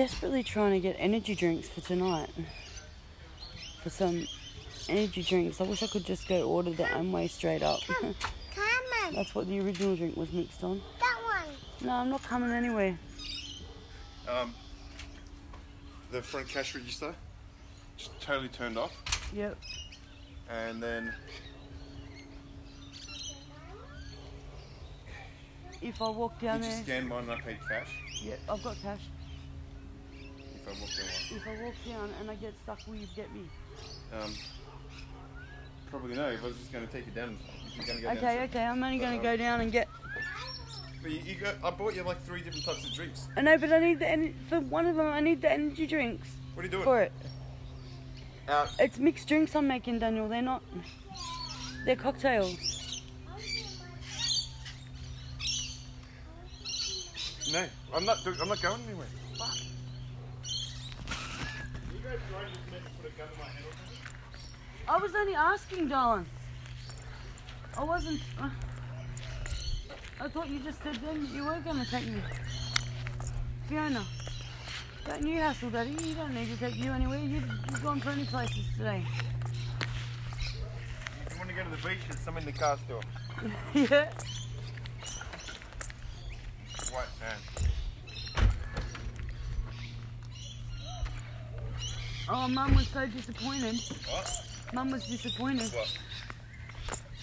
desperately trying to get energy drinks for tonight. For some energy drinks. I wish I could just go order the Amway straight up. Come on. That's what the original drink was mixed on. That one. No, I'm not coming anywhere. Um, the front cash register just totally turned off, Yep. and then If I walk you down just there, scanned mine and I paid cash. yep, I've got cash. If I walk down, If I walk down and I get stuck, will you get me? um, probably no. If I was just going to take you down, if you're going to go Okay, down. okay, I'm only going to Uh-oh. go down and get. But you, you got, I bought you like three different types of drinks. I know, but I need the en- for one of them. I need the energy drinks What are you doing? for it. Out. It's mixed drinks I'm making, Daniel. They're not. They're cocktails. No, I'm not. I'm not going anywhere. Fuck. You guys right just meant to put a gun to my head or something? I was only asking, darling. I wasn't. Uh, I thought you just said then that you were going to take me. Fiona, don't you hassle, Daddy. You don't need to take you anywhere. You've, you've gone plenty places today. If you want to go to the beach, there's some in the car still. yeah. Oh, Mum was so disappointed. What? Mum was disappointed What?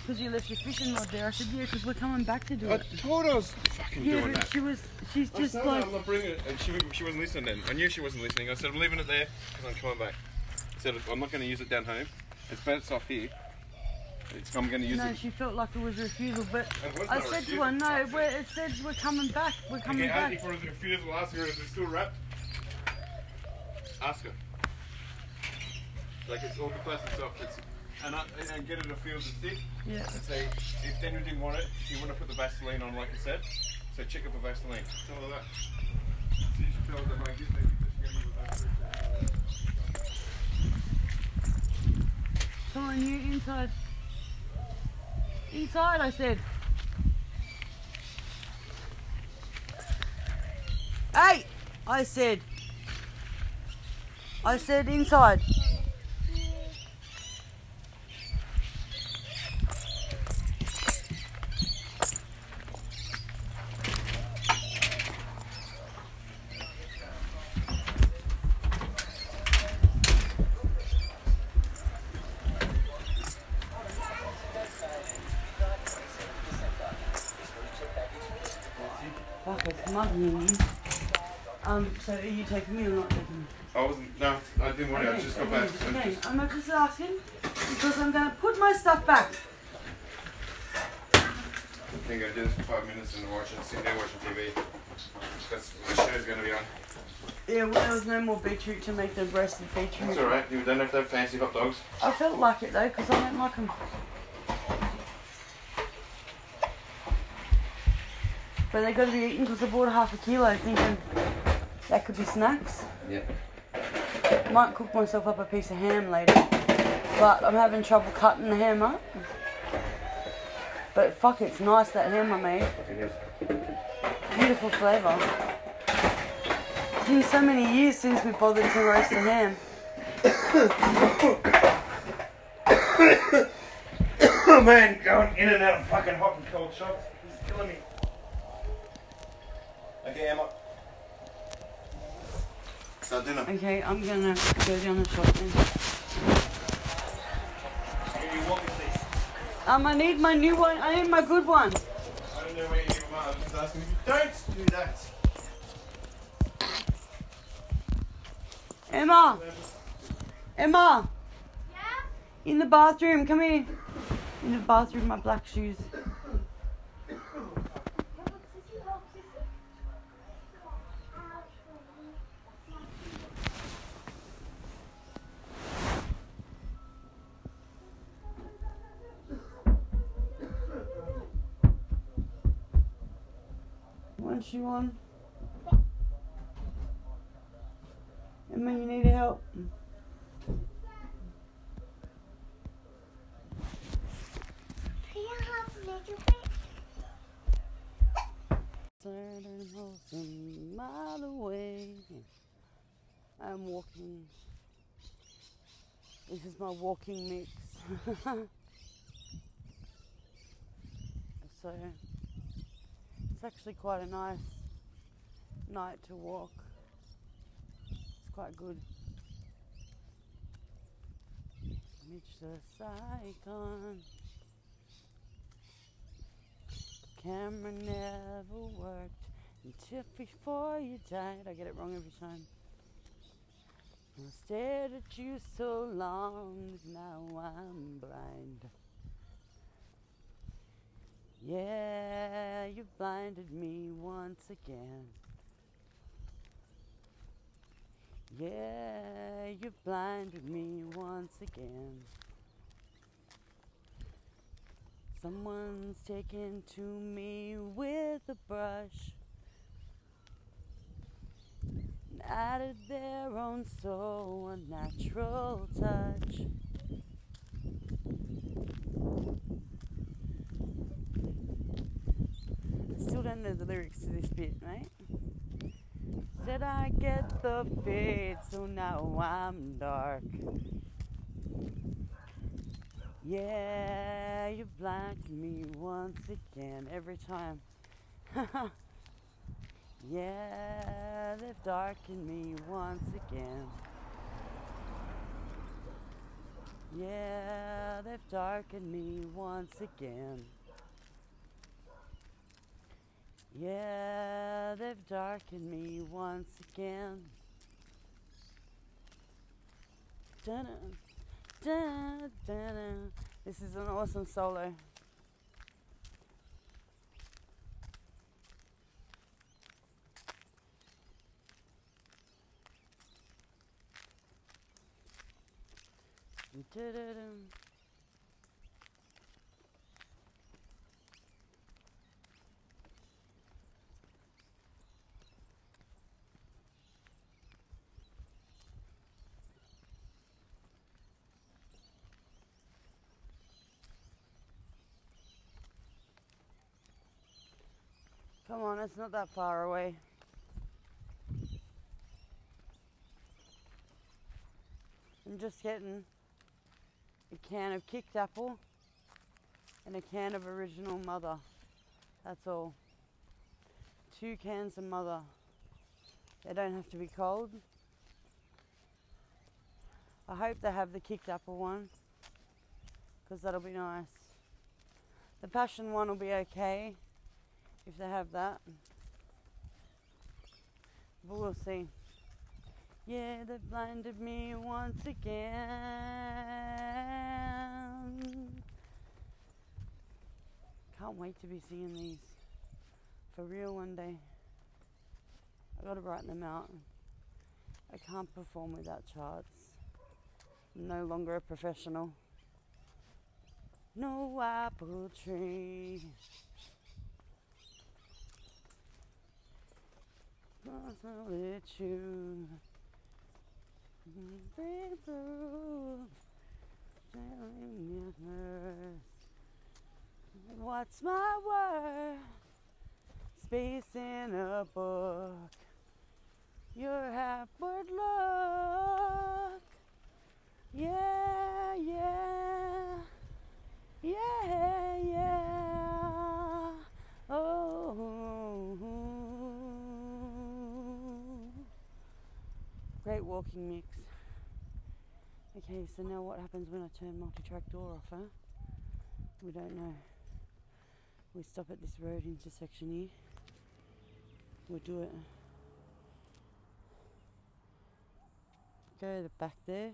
because you left your fishing rod there. I said, yeah, because we're coming back to do I it. told her I was fucking Yeah, doing but that. she was. She's I just like. I'm not bringing it, and she, she wasn't listening then. I knew she wasn't listening. I said, I'm leaving it there because I'm coming back. I said, I'm not going to use it down home. It's it's off here. It's, I'm going to use No, it. No, she felt like it was a refusal, but I said to her, no, it says we're coming back. We're coming Okay, back. Auntie, for a refusal, ask her, is it still wrapped? Ask her. Like it's all the plastic's off. It's, and, I, and get it a feel the stick. Yeah. And say, if Daniel didn't want it, he would have put the Vaseline on like I said. So check it for Vaseline. Tell her that. See, she tells them I get there because she's going to Come on, you inside. Inside, I said. Hey! I said. I said inside. Fuck, it's mugging you. Um, so are you taking me or not taking me? I wasn't, no, I didn't want it. I just got back. I'm Okay, just- I'm not just asking because I'm gonna put my stuff back. I think I did this for five minutes and watching, sitting there watching TV. That's what the show's going to be on. Yeah, well, there was no more beetroot to make the roasted beetroot. That's alright. You don't have to have fancy hot dogs. I felt like it though because I don't like them. But they got to be eaten because I bought a half a kilo thinking that could be snacks. Yeah. Might cook myself up a piece of ham later, but I'm having trouble cutting the ham up. But fuck, it's nice that ham I made. Beautiful flavour. It's been so many years since we bothered to roast a ham. Oh man, going in and out of fucking hot and cold shots. This is killing me. Okay, Emma. Start dinner. Okay, I'm gonna go down the shop then. Um, I need my new one. I need my good one. I don't know where you are. I'm just asking you. Don't do that. Emma. Emma. Yeah? In the bathroom. Come here. In the bathroom, my black shoes. Shoe on. Emma, you need help. You a little bit? Mile away. I'm walking. This is my walking mix. so it's actually quite a nice night to walk. It's quite good. Mitch the Saigon. Camera never worked until before you died. I get it wrong every time. I stared at you so long, now I'm blind. Yeah, you blinded me once again. Yeah, you blinded me once again. Someone's taken to me with a brush and added their own so unnatural touch. Know the lyrics to this bit, right? Said I get the fade, so now I'm dark. Yeah, you blind me once again, every time. yeah, they've darkened me once again. Yeah, they've darkened me once again. Yeah, they've darkened me once again. Dun, dun, dun, this is an awesome solo. Come on, it's not that far away. I'm just getting a can of kicked apple and a can of original mother. That's all. Two cans of mother. They don't have to be cold. I hope they have the kicked apple one because that'll be nice. The passion one will be okay if they have that. But we'll see. Yeah, they blinded me once again. Can't wait to be seeing these for real one day. I gotta write them out. I can't perform without charts. I'm no longer a professional. No apple tree. Possibly true. Breakthrough. What's my worth? Space in a book. Your half-word look. Yeah, yeah. Yeah, yeah. Oh. Walking mix. Okay, so now what happens when I turn multi-track DAW off, huh? We don't know. We stop at this road intersection here. We'll do it. Go to the back there.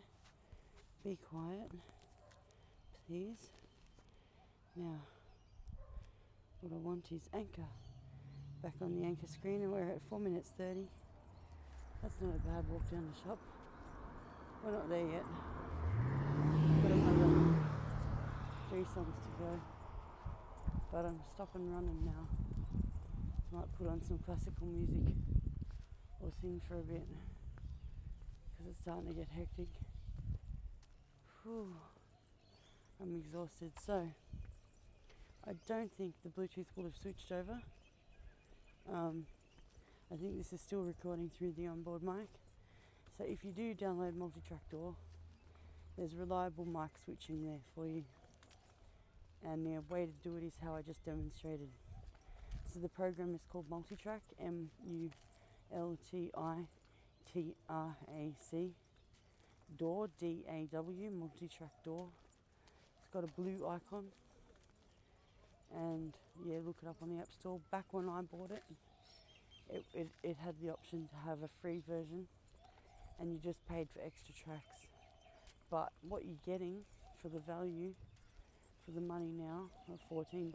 Be quiet. Please. Now, what I want is anchor. Back on the anchor screen, and we're at 4 minutes 30. That's not a bad walk down the shop. We're not there yet. Got another three songs to go. But I'm stopping running now. Might put on some classical music or sing for a bit because it's starting to get hectic. Whew. I'm exhausted. So, I don't think the Bluetooth will have switched over. Um, I think this is still recording through the onboard mic. So if you do download multi-track DAW, there's reliable mic switching there for you. And the way to do it is how I just demonstrated. So the program is called Multitrack, M U L T I T R A C. DAW, Multitrack DAW. It's got a blue icon. And yeah, look it up on the App Store. Back when I bought it, it, it, it had the option to have a free version and you just paid for extra tracks. But what you're getting for the value, for the money now of $14,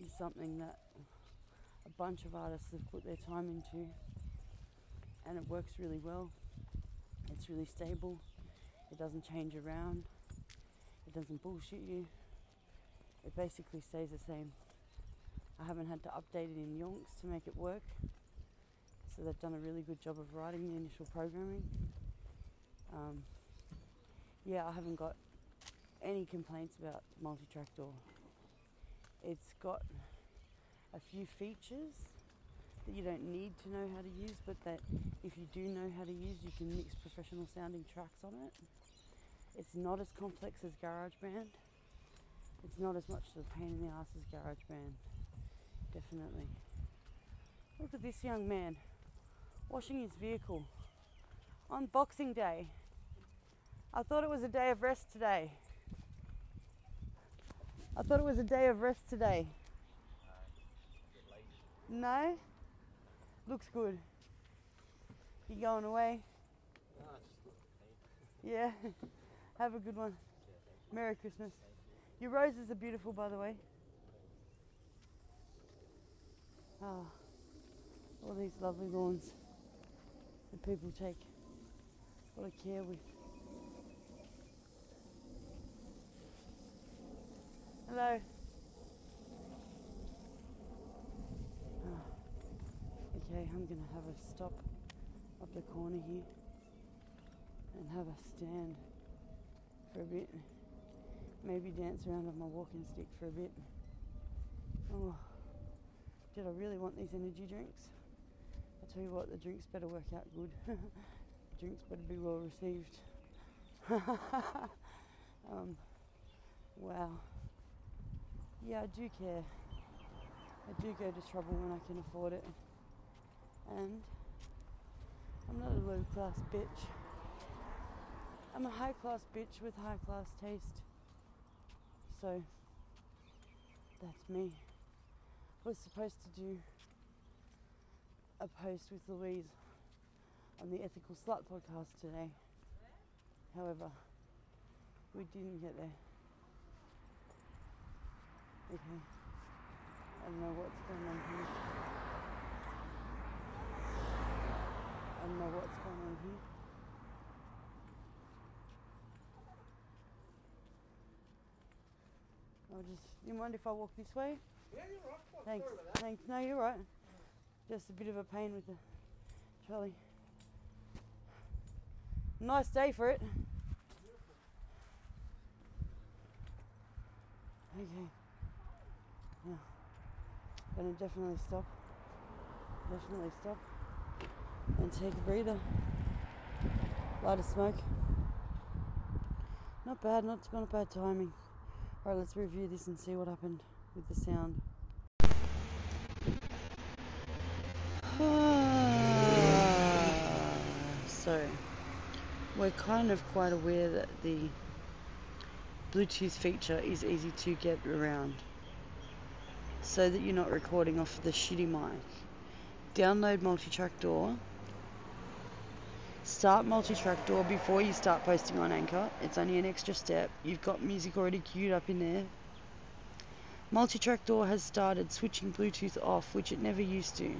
is something that a bunch of artists have put their time into and it works really well. It's really stable, it doesn't change around, it doesn't bullshit you, it basically stays the same. I haven't had to update it in Yonks to make it work. So they've done a really good job of writing the initial programming. Um, yeah, I haven't got any complaints about multi-track DAW. It's got a few features that you don't need to know how to use, but that if you do know how to use, you can mix professional sounding tracks on it. It's not as complex as GarageBand. It's not as much of a pain in the ass as GarageBand. Definitely. Look at this young man washing his vehicle on Boxing Day. I thought it was a day of rest today. I thought it was a day of rest today. No? Looks good. You going away? Yeah. Have a good one. Merry Christmas. Your roses are beautiful, by the way. Oh, all these lovely lawns that people take a lot of care with. Hello. Oh. Okay, I'm gonna have a stop up the corner here and have a stand for a bit. Maybe dance around on my walking stick for a bit. Oh, did I really want these energy drinks? I tell you what, the drinks better work out good. drinks better be well received. um, wow. Yeah, I do care. I do go to trouble when I can afford it. And I'm not a low class bitch. I'm a high class bitch with high class taste. So that's me. Was supposed to do a post with Louise on the Ethical Slut podcast today. However, we didn't get there. Okay. I don't know what's going on here. I don't know what's going on here. I'll just. You mind if I walk this way? Yeah, you're right. Thanks. Sorry about that. Thanks. No, you're right. Just a bit of a pain with the trolley. Nice day for it. Okay. Yeah. Gonna definitely stop. Definitely stop. And take a breather. Light a smoke. Not bad, not, not bad timing. Alright, let's review this and see what happened with the sound. so, we're kind of quite aware that the Bluetooth feature is easy to get around so that you're not recording off the shitty mic. Download Multitrack DAW. Start Multitrack DAW before you start posting on Anchor. It's only an extra step. You've got music already queued up in there. Multitrack DAW has started switching Bluetooth off, which it never used to.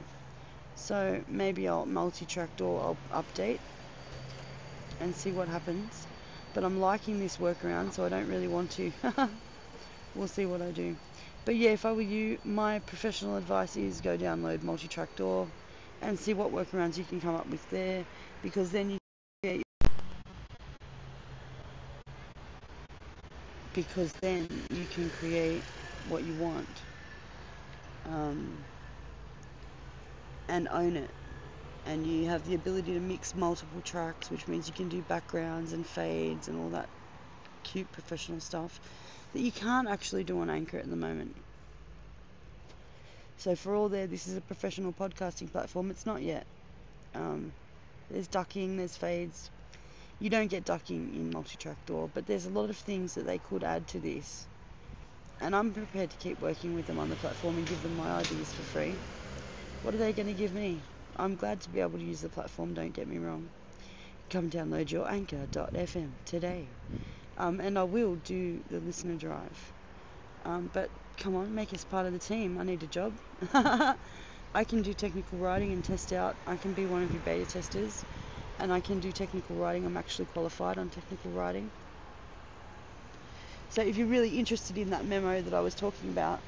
So maybe I'll multi-track DAW I'll update and see what happens. But I'm liking this workaround, so I don't really want to. we'll see what I do. But yeah, if I were you, my professional advice is go download multi-track DAW and see what workarounds you can come up with there, because then you can because then you can create what you want um, and own it. and you have the ability to mix multiple tracks, which means you can do backgrounds and fades and all that cute professional stuff that you can't actually do on Anchor at the moment. So for all there, this is a professional podcasting platform. It's not yet. Um, there's ducking, there's fades. You don't get ducking in multi-track DAW, but there's a lot of things that they could add to this. And I'm prepared to keep working with them on the platform and give them my ideas for free. What are they going to give me? I'm glad to be able to use the platform, don't get me wrong. Come download your anchor.fm today. Um, and I will do the listener drive. Um, but come on, make us part of the team. I need a job. I can do technical writing and test out. I can be one of your beta testers. And I can do technical writing. I'm actually qualified on technical writing. So if you're really interested in that memo that I was talking about,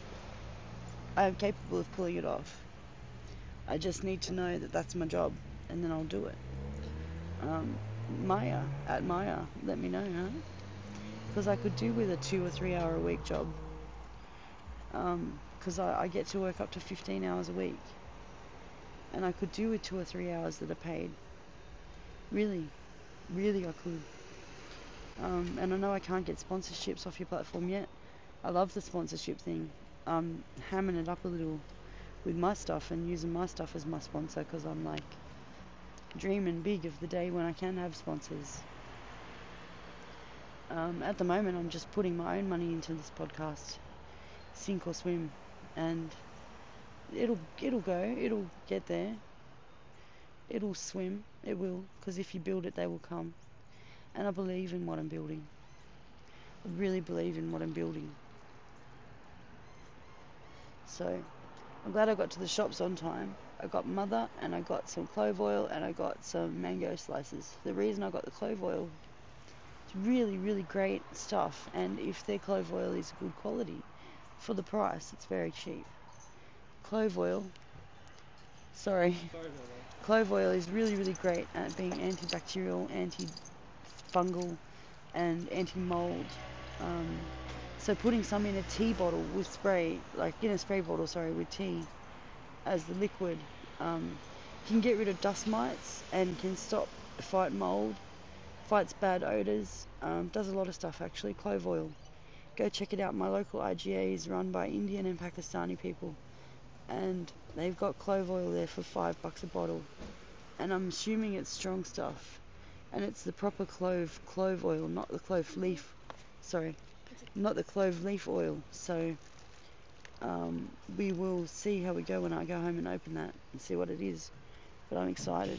I am capable of pulling it off. I just need to know that that's my job, and then I'll do it. Um, Maya at Maya, let me know, huh? Because I could do with a two or three hour a week job. Because I, I get to work up to 15 hours a week, and I could do with two or three hours that are paid. Really, really, I could. Um, and I know I can't get sponsorships off your platform yet. I love the sponsorship thing. I'm hamming it up a little with my stuff and using my stuff as my sponsor because I'm like dreaming big of the day when I can have sponsors. Um, at the moment, I'm just putting my own money into this podcast, sink or swim, and it'll it'll go, it'll get there, it'll swim, it will, because if you build it, they will come. And I believe in what I'm building. I really believe in what I'm building. So I'm glad I got to the shops on time. I got mother and I got some clove oil and I got some mango slices. The reason I got the clove oil, it's really, really great stuff. And if their clove oil is good quality, for the price, it's very cheap. Clove oil, sorry, clove oil is really, really great at being antibacterial, antifungal, and anti-mold. Um, so putting some in a tea bottle with spray, like in a spray bottle, sorry, with tea as the liquid, um, can get rid of dust mites and can stop fight mold, fights bad odors, um, does a lot of stuff actually. Clove oil, go check it out. My local IGA is run by Indian and Pakistani people, and they've got clove oil there for five bucks a bottle, and I'm assuming it's strong stuff, and it's the proper clove clove oil, not the clove leaf. Sorry not the clove leaf oil. So um, we will see how we go when I go home and open that and see what it is. But I'm excited.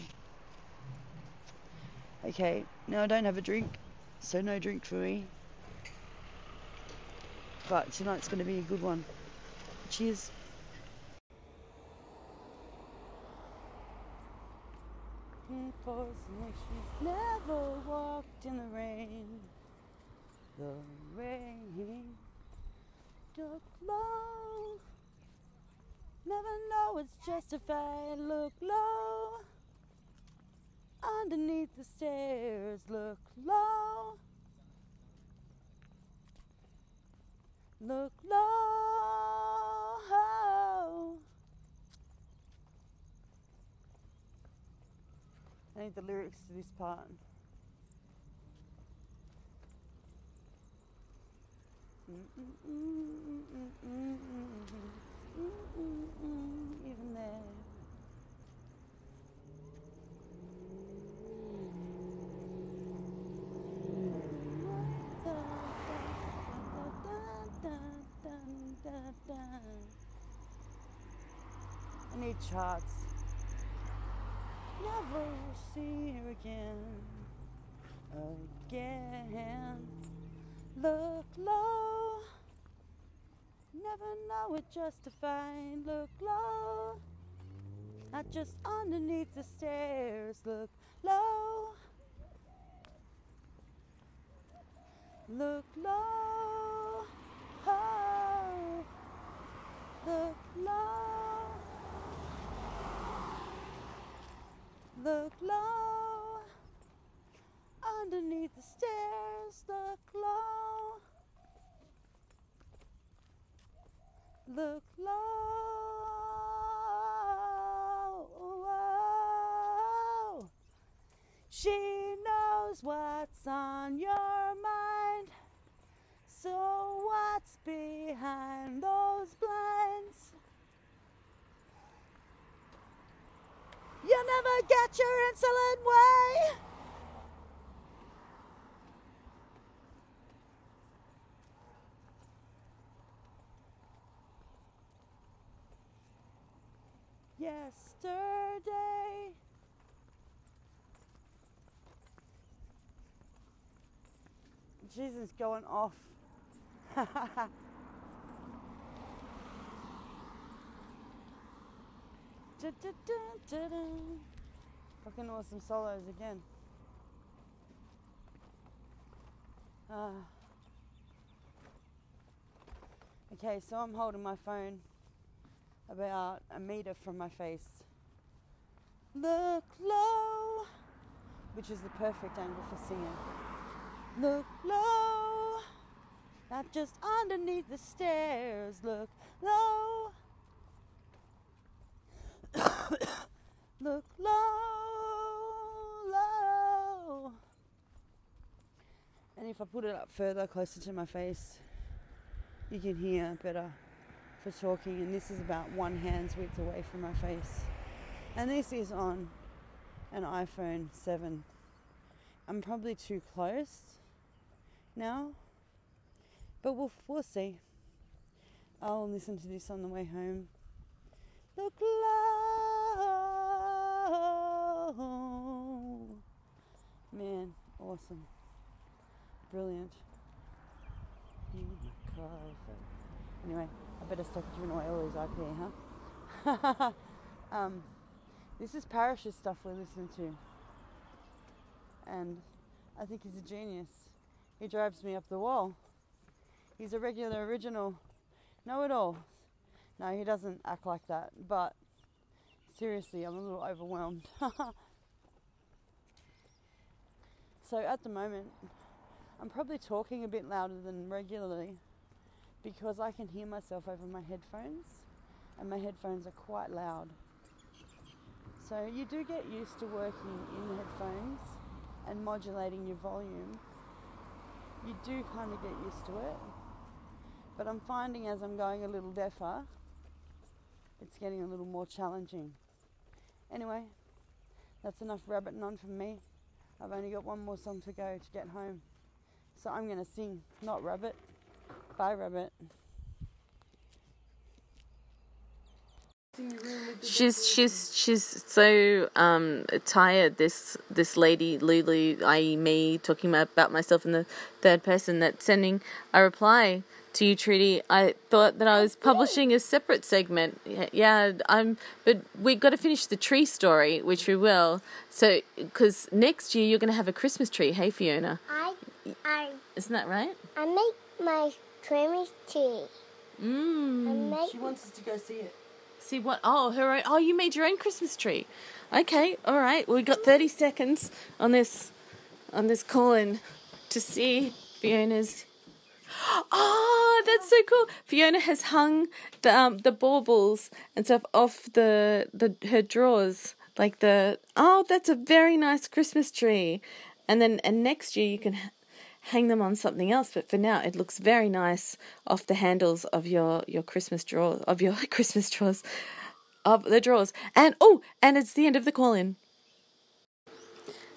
Okay, now I don't have a drink, so no drink for me. But tonight's going to be a good one. Cheers. For she's never walked in the rain the rain. Look low, never know it's justified. Look low, underneath the stairs. Look low, look low. I need the lyrics to this part. Even there. I need charts. Never see her again. Again. Look low. Never know it just to find. Look low. Not just underneath the stairs. Look low. Look low. Oh. Look low. The glow underneath the stairs, the glow. The glow. She knows what's on your mind. So what's behind the never get your insolent way. Yesterday. Jesus going off. Du-du-du-du-du. Fucking awesome solos again. Ah. Okay, so I'm holding my phone about a meter from my face. Look low, which is the perfect angle for singing. Look low, not just underneath the stairs. Look low. Look low, low. And if I put it up further, closer to my face, you can hear better for talking. And this is about one hand's width away from my face. And this is on an iPhone 7. I'm probably too close now, but we'll, we'll see. I'll listen to this on the way home. Look low. Man, awesome. Brilliant. Anyway, I better stop giving away all these IP, huh? um, this is Parrish's stuff we're listening to. And I think he's a genius. He drives me up the wall. He's a regular original know it all. No, he doesn't act like that, but seriously, I'm a little overwhelmed. so at the moment, I'm probably talking a bit louder than regularly because I can hear myself over my headphones, and my headphones are quite loud. So you do get used to working in headphones and modulating your volume. You do kind of get used to it. But I'm finding as I'm going a little deafer, it's getting a little more challenging. Anyway, that's enough rabbiting on from me. I've only got one more song to go to get home. So I'm going to sing, not rabbit. Bye, rabbit. She's she's she's so um, tired. This this lady Lulu, i.e. me, talking about myself in the third person, that sending a reply to you, Trudy. I thought that I was publishing a separate segment. Yeah, I'm. But we've got to finish the tree story, which we will. So, because next year you're going to have a Christmas tree. Hey, Fiona. I, I, Isn't that right? I make my Christmas tree. I Mm. She wants us to go see it. See what? Oh, her own. Oh, you made your own Christmas tree. Okay, all right. Well, we got thirty seconds on this, on this call in, to see Fiona's. Oh, that's so cool! Fiona has hung the um, the baubles and stuff off the the her drawers, like the. Oh, that's a very nice Christmas tree, and then and next year you can. Hang them on something else, but for now it looks very nice off the handles of your your Christmas drawer of your Christmas drawers, of the drawers. And oh, and it's the end of the call in.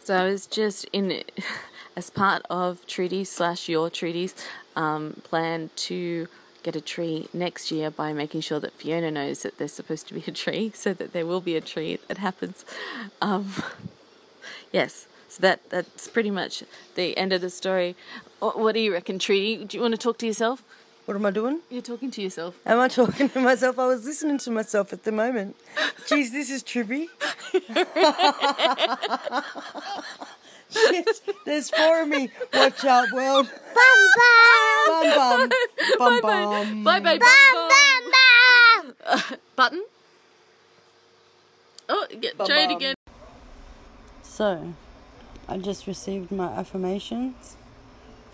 So I was just in, as part of treaties slash your treaties, um, plan to get a tree next year by making sure that Fiona knows that there's supposed to be a tree, so that there will be a tree that happens. Um, yes, so that that's pretty much the end of the story. What, what do you reckon, Treaty? Do you want to talk to yourself? What am I doing? You're talking to yourself. Am I talking to myself? I was listening to myself at the moment. Jeez, this is trippy. Shit, there's four of me. Watch out, world. bum bum, Bum bum. Bum bum. Bye bye. bum bum bum. Button. Oh, get, Bum try it again. So, I just received my affirmations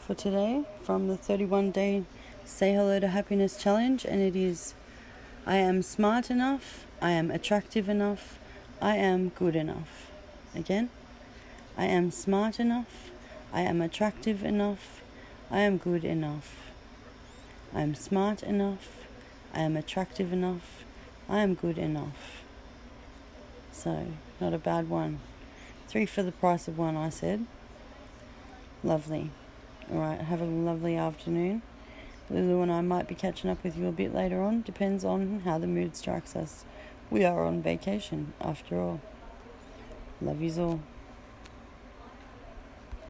for today from the 31 day Say Hello to Happiness Challenge, and it is I am smart enough, I am attractive enough, I am good enough. Again, I am smart enough, I am attractive enough. I am good enough. I am smart enough. I am attractive enough. I am good enough. So, not a bad one. Three for the price of one, I said. Lovely. Alright, have a lovely afternoon. Lulu and I might be catching up with you a bit later on. Depends on how the mood strikes us. We are on vacation, after all. Love yous all.